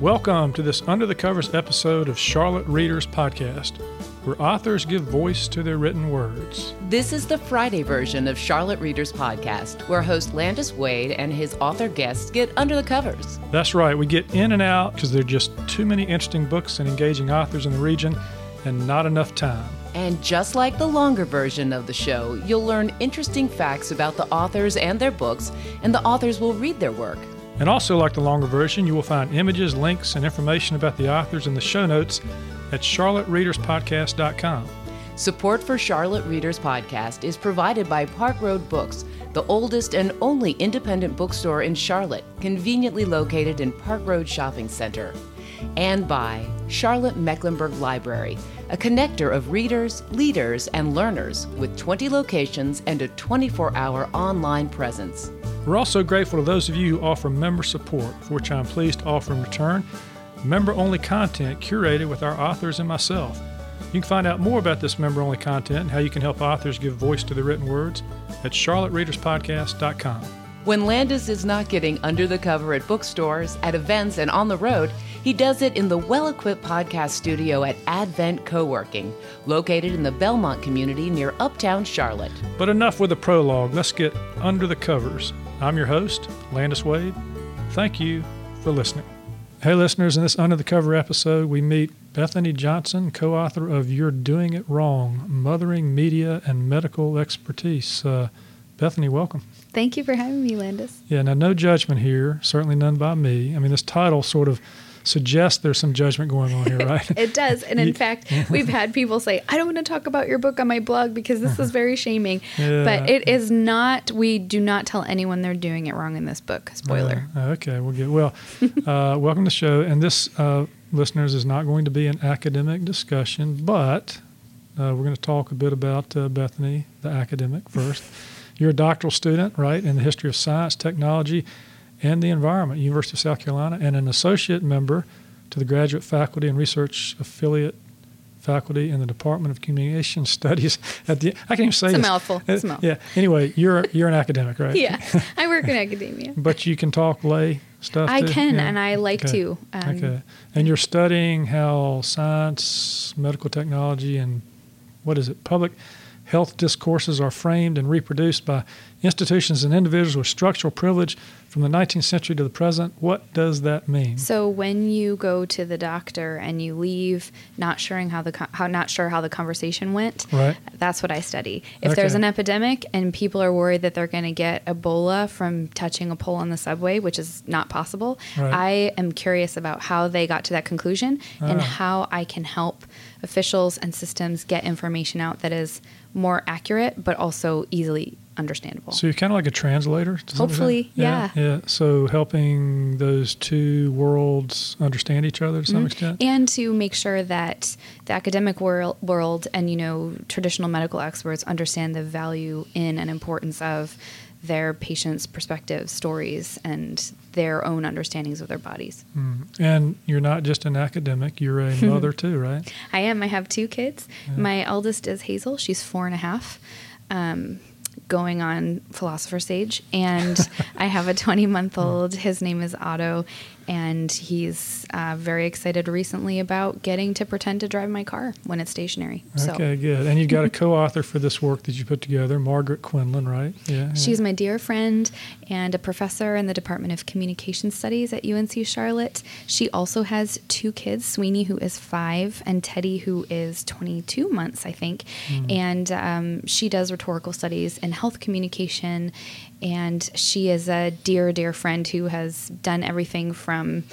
Welcome to this Under the Covers episode of Charlotte Readers Podcast, where authors give voice to their written words. This is the Friday version of Charlotte Readers Podcast, where host Landis Wade and his author guests get under the covers. That's right, we get in and out because there are just too many interesting books and engaging authors in the region and not enough time. And just like the longer version of the show, you'll learn interesting facts about the authors and their books, and the authors will read their work. And also, like the longer version, you will find images, links, and information about the authors in the show notes at charlottereaderspodcast.com. Support for Charlotte Readers Podcast is provided by Park Road Books, the oldest and only independent bookstore in Charlotte, conveniently located in Park Road Shopping Center. And by Charlotte Mecklenburg Library, a connector of readers, leaders, and learners with 20 locations and a 24 hour online presence. We're also grateful to those of you who offer member support, for which I'm pleased to offer in return member only content curated with our authors and myself. You can find out more about this member only content and how you can help authors give voice to their written words at charlottereaderspodcast.com. When Landis is not getting under the cover at bookstores, at events, and on the road, he does it in the well equipped podcast studio at Advent Co-working, located in the Belmont community near Uptown Charlotte. But enough with the prologue. Let's get under the covers. I'm your host, Landis Wade. Thank you for listening. Hey, listeners, in this Under the Cover episode, we meet Bethany Johnson, co author of You're Doing It Wrong Mothering Media and Medical Expertise. Uh, Bethany, welcome. Thank you for having me, Landis. Yeah, now no judgment here, certainly none by me. I mean, this title sort of suggests there's some judgment going on here, right? it does. And in fact, we've had people say, I don't want to talk about your book on my blog because this is very shaming. Yeah. But it is not, we do not tell anyone they're doing it wrong in this book. Spoiler. Uh, okay, we'll get, well, uh, welcome to the show. And this, uh, listeners, is not going to be an academic discussion, but uh, we're going to talk a bit about uh, Bethany, the academic, first. You're a doctoral student, right, in the history of science, technology, and the Environment, University of South Carolina, and an associate member to the graduate faculty and research affiliate faculty in the Department of Communication Studies at the I can't even say it's this. a mouthful. It's a mouthful. Yeah. Anyway, you're you're an academic, right? yeah, I work in academia. but you can talk lay stuff. I too? can, yeah. and I like okay. to. Um, okay. And you're studying how science, medical technology, and what is it? Public health discourses are framed and reproduced by institutions and individuals with structural privilege from the 19th century to the present. What does that mean? So when you go to the doctor and you leave not sure how the how not sure how the conversation went, right. that's what I study. If Okay. there's an epidemic and people are worried that they're going to get Ebola from touching a pole on the subway, which is not possible, Right. I am curious about how they got to that conclusion and Ah. how I can help officials and systems get information out that is more accurate but also easily understandable. So you're kind of like a translator. Hopefully, extent? yeah. Yeah. So helping those two worlds understand each other to some extent. and to make sure that the academic world, world and you know traditional medical experts understand the value in and importance of their patients' perspectives, stories, and their own understandings of their bodies. Mm. And you're not just an academic; you're a mother too, right? I am. I have two kids. My eldest is Hazel. She's four and a half. Um, going on philosopher's age and i have a 20 month old his name is otto and he's uh, very excited recently about getting to pretend to drive my car when it's stationary so Okay, good. And you've got a co-author for this work that you put together, Margaret Quinlan, right? Yeah. yeah. She's my dear friend and a professor in the Department of Communication Studies at UNC Charlotte. She also has two kids, Sweeney, who is five, and Teddy, who is 22 months, I think. And um, she does rhetorical studies in health communication. And she is a dear, dear friend who has done everything from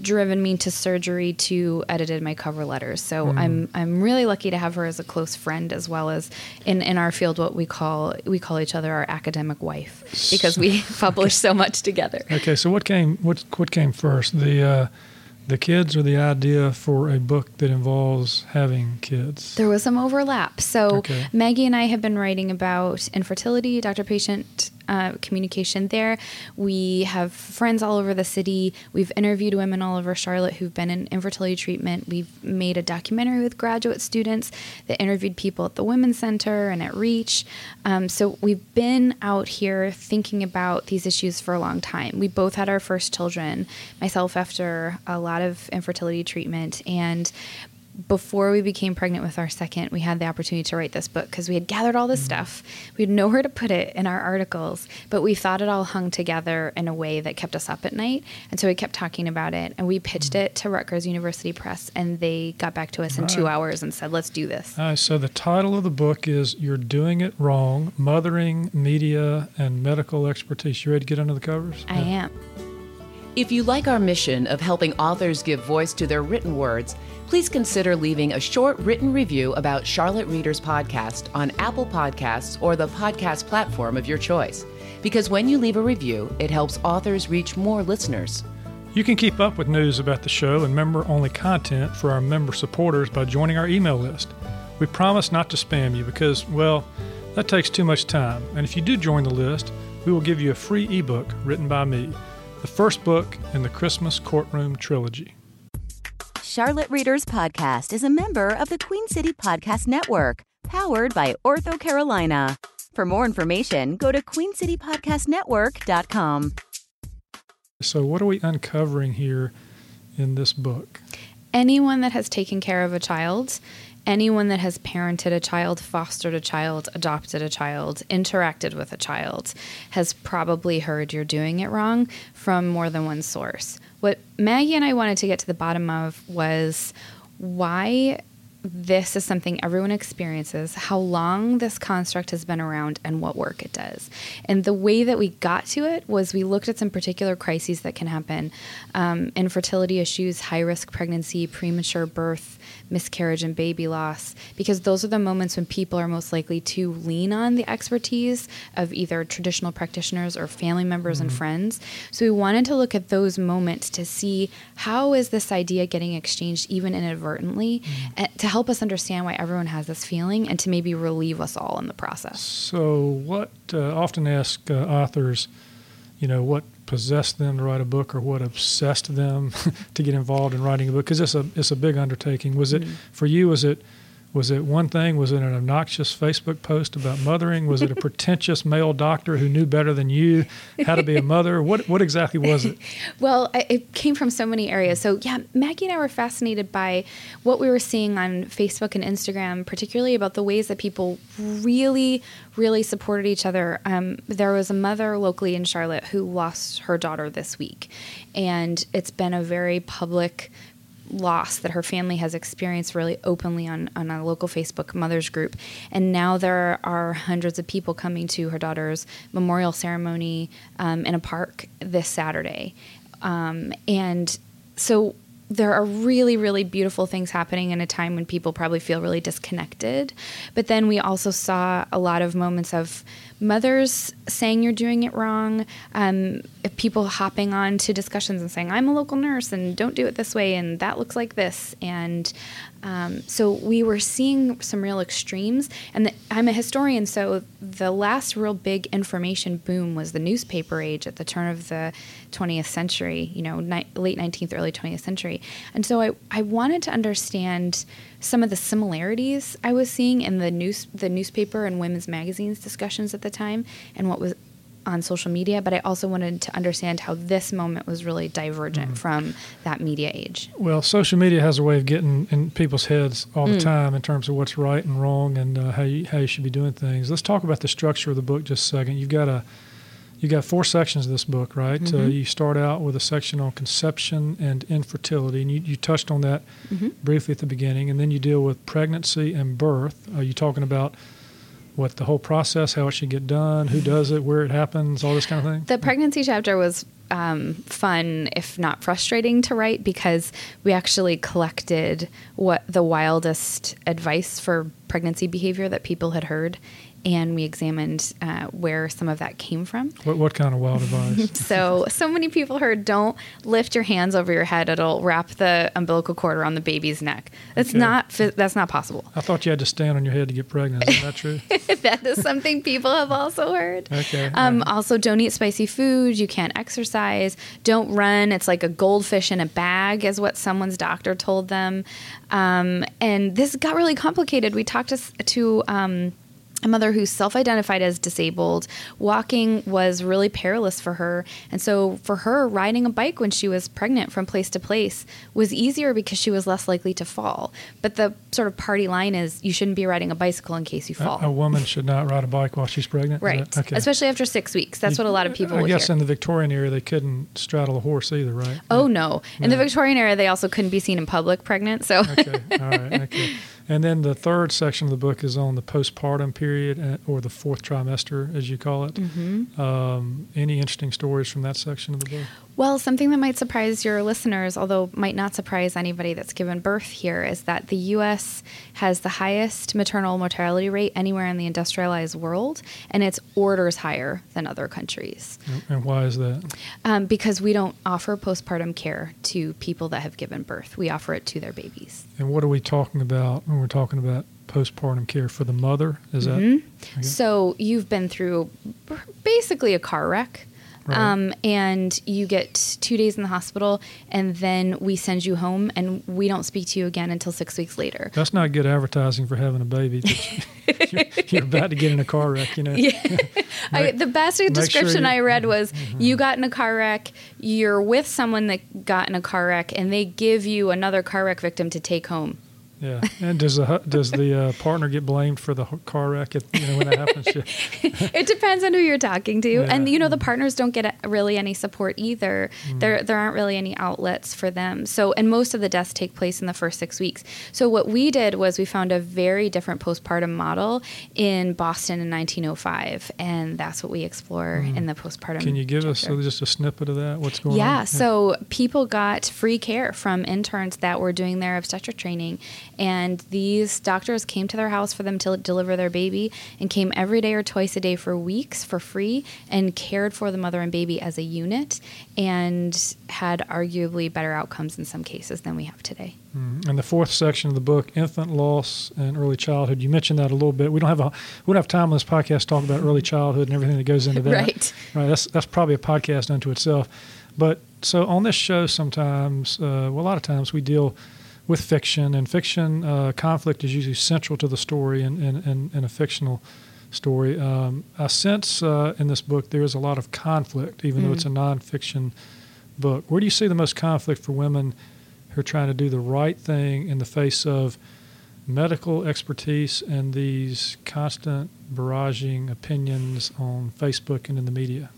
driven me to surgery to edited my cover letters. So I'm I'm really lucky to have her as a close friend as well as in, in our field what we call we call each other our academic wife because we publish so much together. Okay, so what came what what came first, the uh, the kids or the idea for a book that involves having kids? There was some overlap. So Okay. Maggie and I have been writing about infertility, doctor patient uh, communication there. We have friends all over the city. We've interviewed women all over Charlotte who've been in infertility treatment. We've made a documentary with graduate students that interviewed people at the Women's Center and at Reach. Um, so we've been out here thinking about these issues for a long time. We both had our first children, myself after a lot of infertility treatment, and before we became pregnant with our second, we had the opportunity to write this book because we had gathered all this mm-hmm. stuff. We had nowhere to put it in our articles, but we thought it all hung together in a way that kept us up at night. And so we kept talking about it and we pitched mm-hmm. it to Rutgers University Press and they got back to us in two hours and said, let's do this. All right, so the title of the book is You're Doing It Wrong Mothering, Media, and Medical Expertise. You ready to get under the covers? I yeah. am. If you like our mission of helping authors give voice to their written words, please consider leaving a short written review about Charlotte Readers Podcast on Apple Podcasts or the podcast platform of your choice. Because when you leave a review, it helps authors reach more listeners. You can keep up with news about the show and member only content for our member supporters by joining our email list. We promise not to spam you because, well, that takes too much time. And if you do join the list, we will give you a free ebook written by me, the first book in the Christmas Courtroom trilogy. Charlotte Readers Podcast is a member of the Queen City Podcast Network, powered by Ortho Carolina. For more information, go to queencitypodcastnetwork.com. So, what are we uncovering here in this book? Anyone that has taken care of a child, anyone that has parented a child, fostered a child, adopted a child, interacted with a child, has probably heard you're doing it wrong from more than one source. What Maggie and I wanted to get to the bottom of was why this is something everyone experiences, how long this construct has been around, and what work it does. And the way that we got to it was we looked at some particular crises that can happen um, infertility issues, high risk pregnancy, premature birth, miscarriage and baby loss, because those are the moments when people are most likely to lean on the expertise of either traditional practitioners or family members mm-hmm. and friends. So we wanted to look at those moments to see how is this idea getting exchanged even inadvertently mm-hmm. to help us understand why everyone has this feeling and to maybe relieve us all in the process. So what uh, often ask uh, authors, you know, what possessed them to write a book or what obsessed them to get involved in writing a book? Because it's a it's a big undertaking. Was it mm-hmm. for you? Was it was it one thing? Was it an obnoxious Facebook post about mothering? Was it a pretentious male doctor who knew better than you how to be a mother? What what exactly was it? well, it came from so many areas. So yeah, Maggie and I were fascinated by what we were seeing on Facebook and Instagram, particularly about the ways that people really, really supported each other. Um, there was a mother locally in Charlotte who lost her daughter this week, and it's been a very public loss that her family has experienced really openly on, on a local Facebook mothers group. And now there are hundreds of people coming to her daughter's memorial ceremony um, in a park this Saturday. Um, and so there are really, really beautiful things happening in a time when people probably feel really disconnected. But then we also saw a lot of moments of mothers saying you're doing it wrong, um, people hopping on to discussions and saying, I'm a local nurse and don't do it this way and that looks like this. And um, so we were seeing some real extremes. And the, I'm a historian, so the last real big information boom was the newspaper age at the turn of the 20th century, you know, ni- late 19th, early 20th century. And so I, I wanted to understand some of the similarities I was seeing in the news, the newspaper and women's magazines discussions at the time, and what was on social media, but I also wanted to understand how this moment was really divergent mm. from that media age. Well, social media has a way of getting in people's heads all the mm. time in terms of what's right and wrong and uh, how you how you should be doing things. Let's talk about the structure of the book just a second. You've got a you got four sections of this book, right? Uh, mm-hmm. Uh, you start out with a section on conception and infertility, and you, you touched on that mm-hmm. briefly at the beginning, and then you deal with pregnancy and birth. Are you talking about what the whole process, how it should get done, who does it, where it happens, all this kind of thing? The pregnancy chapter was um, fun, if not frustrating, to write because we actually collected what the wildest advice for pregnancy behavior that people had heard and we examined uh, where some of that came from. What, what kind of wild advice? So, so many people heard don't lift your hands over your head. It'll wrap the umbilical cord around the baby's neck. That's Okay. not that's not possible. I thought you had to stand on your head to get pregnant. Is that true? that is something people have also heard. Okay, Um, alright. Also, don't eat spicy food. You can't exercise. Don't run. It's like a goldfish in a bag, is what someone's doctor told them. Um, and this got really complicated. We talked to, to um, a mother who self identified as disabled. Walking was really perilous for her. And so, for her, riding a bike when she was pregnant from place to place was easier because she was less likely to fall. But the sort of party line is you shouldn't be riding a bicycle in case you fall. A, a woman should not ride a bike while she's pregnant. Right. okay. Especially after six weeks. That's what a lot of people I guess hear. in the Victorian era they couldn't straddle a horse either, right? oh, no. In the Victorian era, they also couldn't be seen in public pregnant. So, okay. All right. Okay. And then the third section of the book is on the postpartum period, uh, or the fourth trimester, as you call it. Mm-hmm. Um, any interesting stories from that section of the book? well, something that might surprise your listeners, although might not surprise anybody that's given birth here, is that the U.S. has the highest maternal mortality rate anywhere in the industrialized world, and it's orders higher than other countries And, why is that? um, because we don't offer postpartum care to people that have given birth. We offer it to their babies. And what are we talking about when we're talking about postpartum care for the mother? Is that Mm-hmm. okay. So you've been through basically a car wreck. Right. Um, and you get two days in the hospital, and then we send you home, and we don't speak to you again until six weeks later. That's not good advertising for having a baby. you're, you're about to get in a car wreck, you know. I, Make- the best sure description you- I read was you got in a car wreck, you're with someone that got in a car wreck, and they give you another car wreck victim to take home. Yeah. And does the does the uh, partner get blamed for the car wreck? If, you know, when that happens. Yeah. it depends on who you're talking to, and you know the partners don't get really any support either. There there aren't really any outlets for them. So, and most of the deaths take place in the first six weeks. So, what we did was we found a very different postpartum model in Boston in 1905, and that's what we explore in the postpartum. Can you give us chapter. uh, just a snippet of that? What's going on? Yeah, so people got free care from interns that were doing their obstetric training, and these doctors came to their house for them to deliver their baby and came every day or twice a day for weeks for free and cared for the mother and baby as a unit and had arguably better outcomes in some cases than we have today. Mm. And the fourth section of the book, infant loss and early childhood. You mentioned that a little bit. We don't have a we don't have time on this podcast to talk about early childhood and everything that goes into that. Right. Right. That's that's probably a podcast unto itself. But so on this show, sometimes, uh, well, a lot of times we deal with fiction, and fiction uh, conflict is usually central to the story in, in, in, in a fictional story. Um, I sense uh, in this book there is a lot of conflict, even though it's a nonfiction book. Where do you see the most conflict for women who are trying to do the right thing in the face of medical expertise and these constant barraging opinions on Facebook and in the media?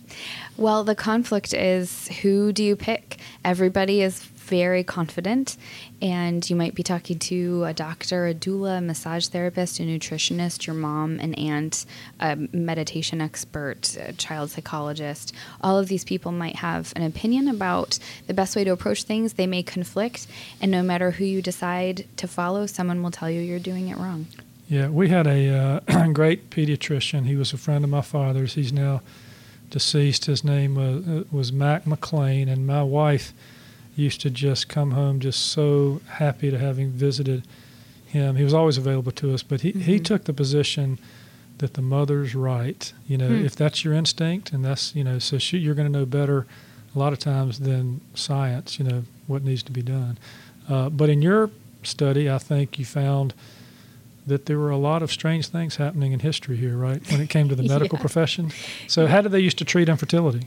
Well, the conflict is who do you pick? Everybody is very confident, and you might be talking to a doctor, a doula, a massage therapist, a nutritionist, your mom, an aunt, a meditation expert, a child psychologist. All of these people might have an opinion about the best way to approach things. They may conflict, and no matter who you decide to follow, someone will tell you you're doing it wrong. Yeah, we had a uh, great pediatrician. He was a friend of my father's. He's now deceased. His name was, uh, was Mac McLean, and my wife used to just come home just so happy to having visited him. He was always available to us, but he, he took the position that the mother's right. You know, if that's your instinct, and that's you know, so she, you're going to know better a lot of times than science. You know what needs to be done. Uh, but in your study, I think you found that there were a lot of strange things happening in history here, right? When it came to the medical Yeah. profession. So, how did they used to treat infertility?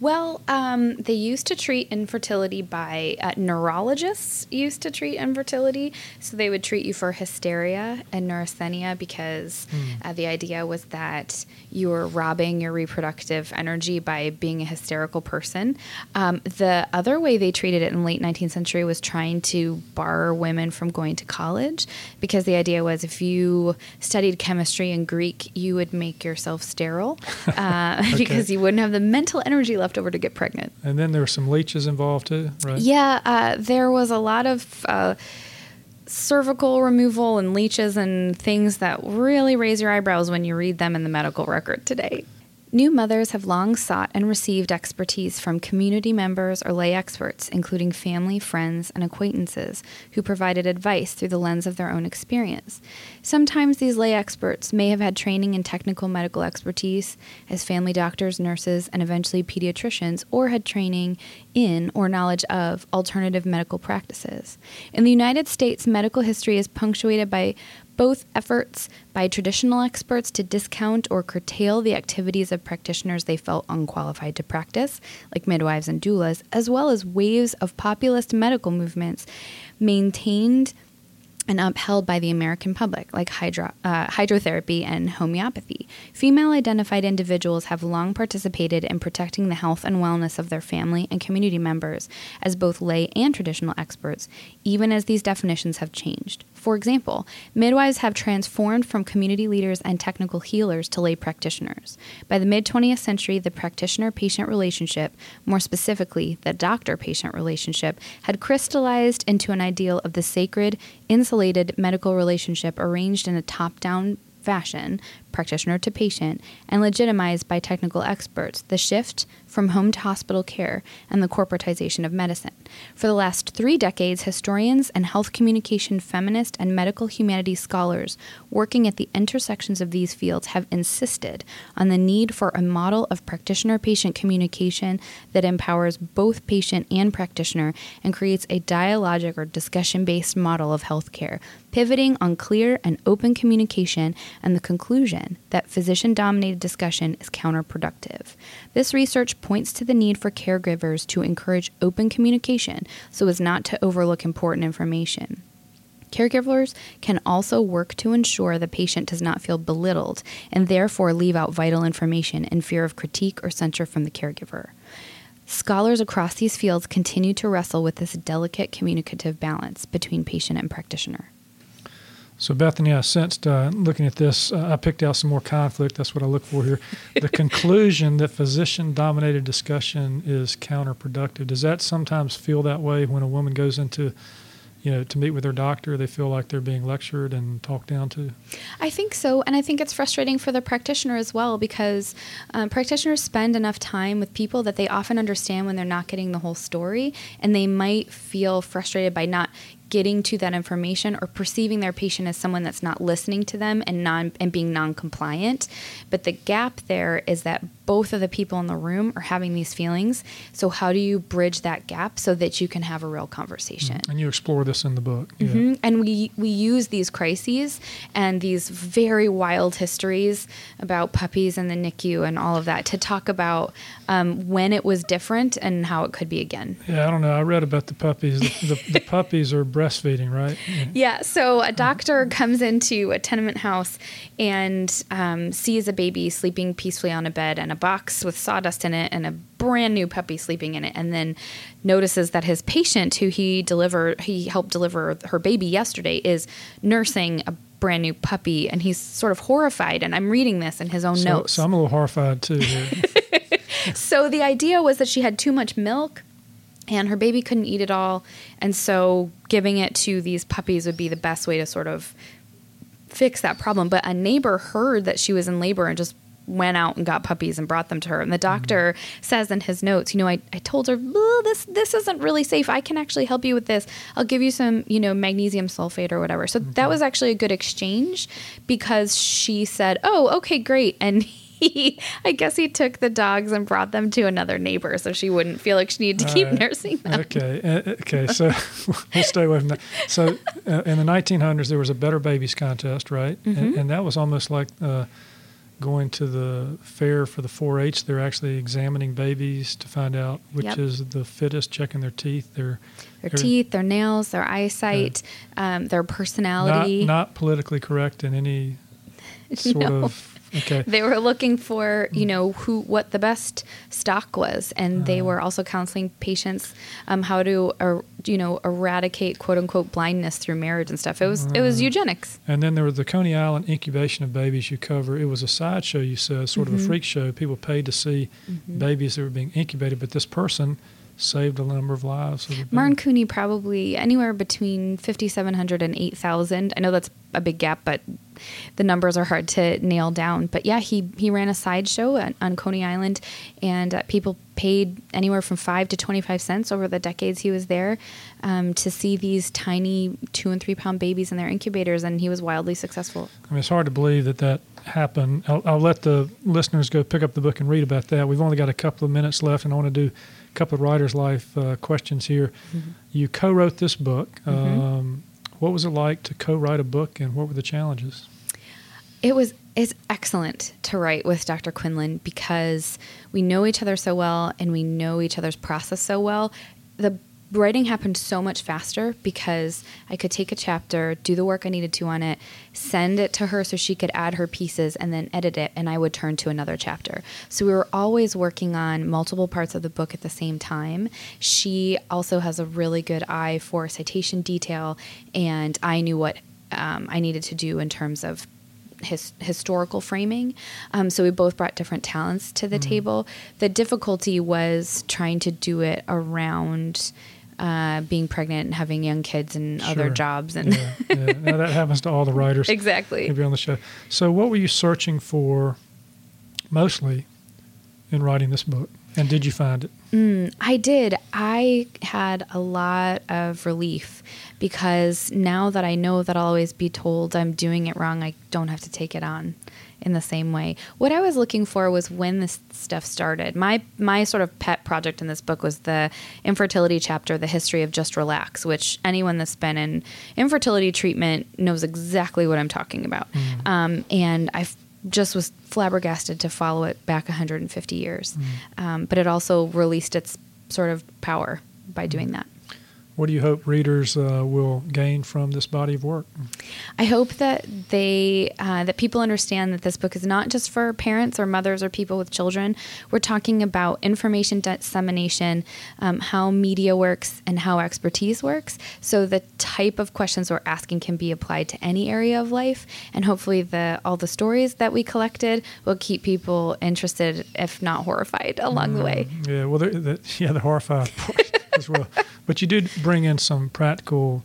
Well, um, they used to treat infertility by uh, neurologists. Used to treat infertility, so they would treat you for hysteria and neurasthenia because uh, the idea was that you were robbing your reproductive energy by being a hysterical person. Um, the other way they treated it in the late 19th century was trying to bar women from going to college because the idea was if you studied chemistry and Greek, you would make yourself sterile uh, because you wouldn't have the mental energy left over to get pregnant. And then there were some leeches involved too, right? Yeah, uh, there was a lot of uh, cervical removal and leeches and things that really raise your eyebrows when you read them in the medical record today. New mothers have long sought and received expertise from community members or lay experts, including family, friends, and acquaintances, who provided advice through the lens of their own experience. Sometimes these lay experts may have had training in technical medical expertise as family doctors, nurses, and eventually pediatricians, or had training in or knowledge of alternative medical practices. In the United States, medical history is punctuated by both efforts by traditional experts to discount or curtail the activities of practitioners they felt unqualified to practice, like midwives and doulas, as well as waves of populist medical movements maintained and upheld by the American public, like hydro, uh, hydrotherapy and homeopathy. Female identified individuals have long participated in protecting the health and wellness of their family and community members as both lay and traditional experts, even as these definitions have changed. For example, midwives have transformed from community leaders and technical healers to lay practitioners. By the mid 20th century, the practitioner patient relationship, more specifically, the doctor patient relationship, had crystallized into an ideal of the sacred, insulated medical relationship arranged in a top down fashion, practitioner to patient, and legitimized by technical experts, the shift from home to hospital care and the corporatization of medicine. For the last three decades, historians and health communication feminist and medical humanities scholars working at the intersections of these fields have insisted on the need for a model of practitioner patient communication that empowers both patient and practitioner and creates a dialogic or discussion based model of healthcare, pivoting on clear and open communication and the conclusion that physician dominated discussion is counterproductive. This research points to the need for caregivers to encourage open communication so as not to overlook important information. Caregivers can also work to ensure the patient does not feel belittled and therefore leave out vital information in fear of critique or censure from the caregiver. Scholars across these fields continue to wrestle with this delicate communicative balance between patient and practitioner. So, Bethany, I sensed uh, looking at this, uh, I picked out some more conflict. That's what I look for here. The conclusion that physician dominated discussion is counterproductive. Does that sometimes feel that way when a woman goes into you know, to meet with their doctor, they feel like they're being lectured and talked down to? I think so. And I think it's frustrating for the practitioner as well because um, practitioners spend enough time with people that they often understand when they're not getting the whole story. And they might feel frustrated by not getting to that information or perceiving their patient as someone that's not listening to them and non and being non-compliant. But the gap there is that both of the people in the room are having these feelings. So how do you bridge that gap so that you can have a real conversation? Mm-hmm. and you explore this in the book mm-hmm. and we we use these crises and these very wild histories about puppies and the NICU and all of that to talk about um, when it was different and how it could be again. Yeah I don't know. I read about the puppies. The, the, the puppies are breastfeeding, right? Yeah. So a doctor comes into a tenement house and um, sees a baby sleeping peacefully on a bed and a box with sawdust in it and a brand new puppy sleeping in it, and then notices that his patient, who he delivered, he helped deliver her baby yesterday, is nursing a brand new puppy, and he's sort of horrified. And I'm reading this in his own so, notes. So I'm a little horrified too. so the idea was that she had too much milk and her baby couldn't eat it all. And so giving it to these puppies would be the best way to sort of fix that problem. But a neighbor heard that she was in labor and just went out and got puppies and brought them to her. And the doctor mm-hmm. says in his notes you know I, I told her this this isn't really safe. I can actually help you with this. I'll give you some you know magnesium sulfate or whatever. So mm-hmm. that was actually a good exchange because she said oh okay great. And he, I guess he took the dogs and brought them to another neighbor so she wouldn't feel like she needed to keep nursing them. Okay. Uh, okay. So we'll stay away from that. So uh, in the 1900s, there was a Better Babies contest, right? Mm-hmm. And, and, that was almost like uh, going to the fair for the 4 H. They're actually examining babies to find out which yep. is the fittest, checking their teeth, their, their, their teeth, their nails, their eyesight, um, their personality. Not, not politically correct in any sort no. of Okay. They were looking for, you know, who what the best stock was, and uh, they were also counseling patients um, how to, uh, you know, eradicate quote unquote blindness through marriage and stuff. It was it was eugenics. And then there was the Coney Island incubation of babies you cover. It was a sideshow, you said, sort mm-hmm. of a mm-hmm. freak show. People paid to see mm-hmm. babies that were being incubated, but this person saved a number of lives. Have there been- Martin Couney probably anywhere between 5,700 and 8,000. I know that's a big gap, but the numbers are hard to nail down. But yeah, he, he ran a sideshow on, on Coney Island, and uh, people paid anywhere from 5 to 25 cents over the decades he was there um, to see these tiny two and three pound babies in their incubators, and he was wildly successful. I mean, it's hard to believe that that happened. I'll, I'll let the listeners go pick up the book and read about that. We've only got a couple of minutes left, and I want to do couple of writer's life uh, questions here. You co-wrote this book. Um, what was it like to co-write a book, and what were the challenges? It was it's excellent to write with Dr. Quinlan because we know each other so well and we know each other's process so well. The writing happened so much faster because I could take a chapter, do the work I needed to on it, send it to her so she could add her pieces and then edit it and I would turn to another chapter. So we were always working on multiple parts of the book at the same time. She also has a really good eye for citation detail and I knew what um, I needed to do in terms of his, historical framing. Um, so we both brought different talents to the table. The difficulty was trying to do it around uh, being pregnant and having young kids and other jobs and Yeah, yeah. That happens to all the writers. exactly. Maybe on the show. So, what were you searching for mostly in writing this book, and did you find it? I did. I had a lot of relief because now that I know that I'll always be told I'm doing it wrong, I don't have to take it on in the same way. What I was looking for was when this stuff started. My my sort of pet project in this book was the infertility chapter, the history of just relax, which anyone that's been in infertility treatment knows exactly what I'm talking about. Um, and I just was flabbergasted to follow it back 150 years. Um, but it also released its sort of power by doing that. What do you hope readers uh, will gain from this body of work? I hope that they uh, that people understand that this book is not just for parents or mothers or people with children. We're talking about information dissemination, um, how media works, and how expertise works. So the type of questions we're asking can be applied to any area of life, and hopefully the all the stories that we collected will keep people interested, if not horrified, along the way. Yeah, well, the, the, yeah, the horrified portion as well. But you did bring in some practical.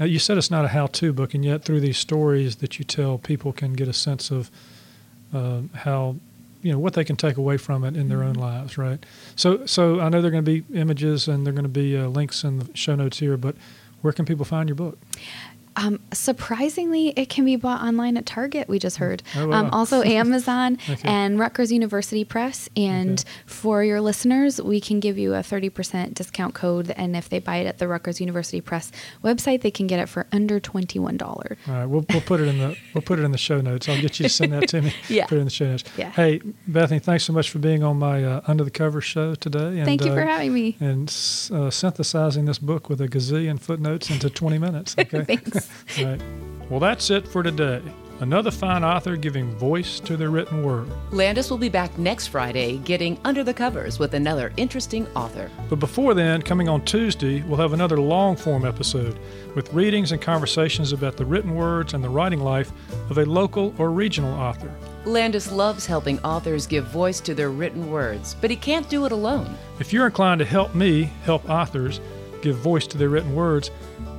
Uh, you said it's not a how-to book, and yet through these stories that you tell, people can get a sense of uh, how you know what they can take away from it in their own lives, right? So, so I know there are going to be images and there are going to be uh, links in the show notes here, but where can people find your book? Um, surprisingly, it can be bought online at Target. We just heard. Oh, wow. um, also, Amazon Okay. and Rutgers University Press. And Okay. for your listeners, we can give you a thirty percent discount code. And if they buy it at the Rutgers University Press website, they can get it for under twenty one dollars. All right, we'll, we'll put it in the we'll put it in the show notes. I'll get you to send that to me. Yeah. put it in the show notes. Yeah. Hey, Bethany, thanks so much for being on my uh, Under the Cover show today. And, Thank you for uh, having me. and uh, synthesizing this book with a gazillion footnotes into 20 minutes. Okay. Thanks. Right. Well, that's it for today. Another fine author giving voice to the written word. Landis will be back next Friday getting under the covers with another interesting author. But before then, coming on Tuesday, we'll have another long form episode with readings and conversations about the written words and the writing life of a local or regional author. Landis loves helping authors give voice to their written words, but he can't do it alone. If you're inclined to help me help authors give voice to their written words,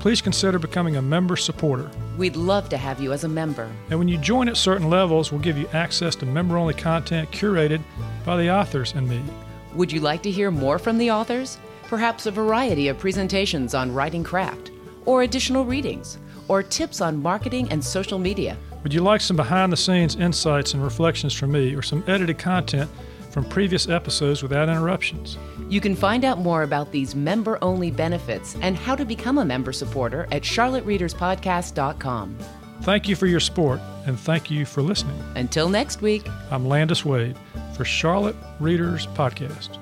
please consider becoming a member supporter. We'd love to have you as a member. And when you join at certain levels, we'll give you access to member only content curated by the authors and me. Would you like to hear more from the authors? Perhaps a variety of presentations on writing craft, or additional readings, or tips on marketing and social media. Would you like some behind the scenes insights and reflections from me, or some edited content from previous episodes without interruptions? You can find out more about these member only benefits and how to become a member supporter at charlottereaderspodcast.com. Thank you for your support, and thank you for listening. Until next week. I'm Landis Wade for Charlotte Readers Podcast.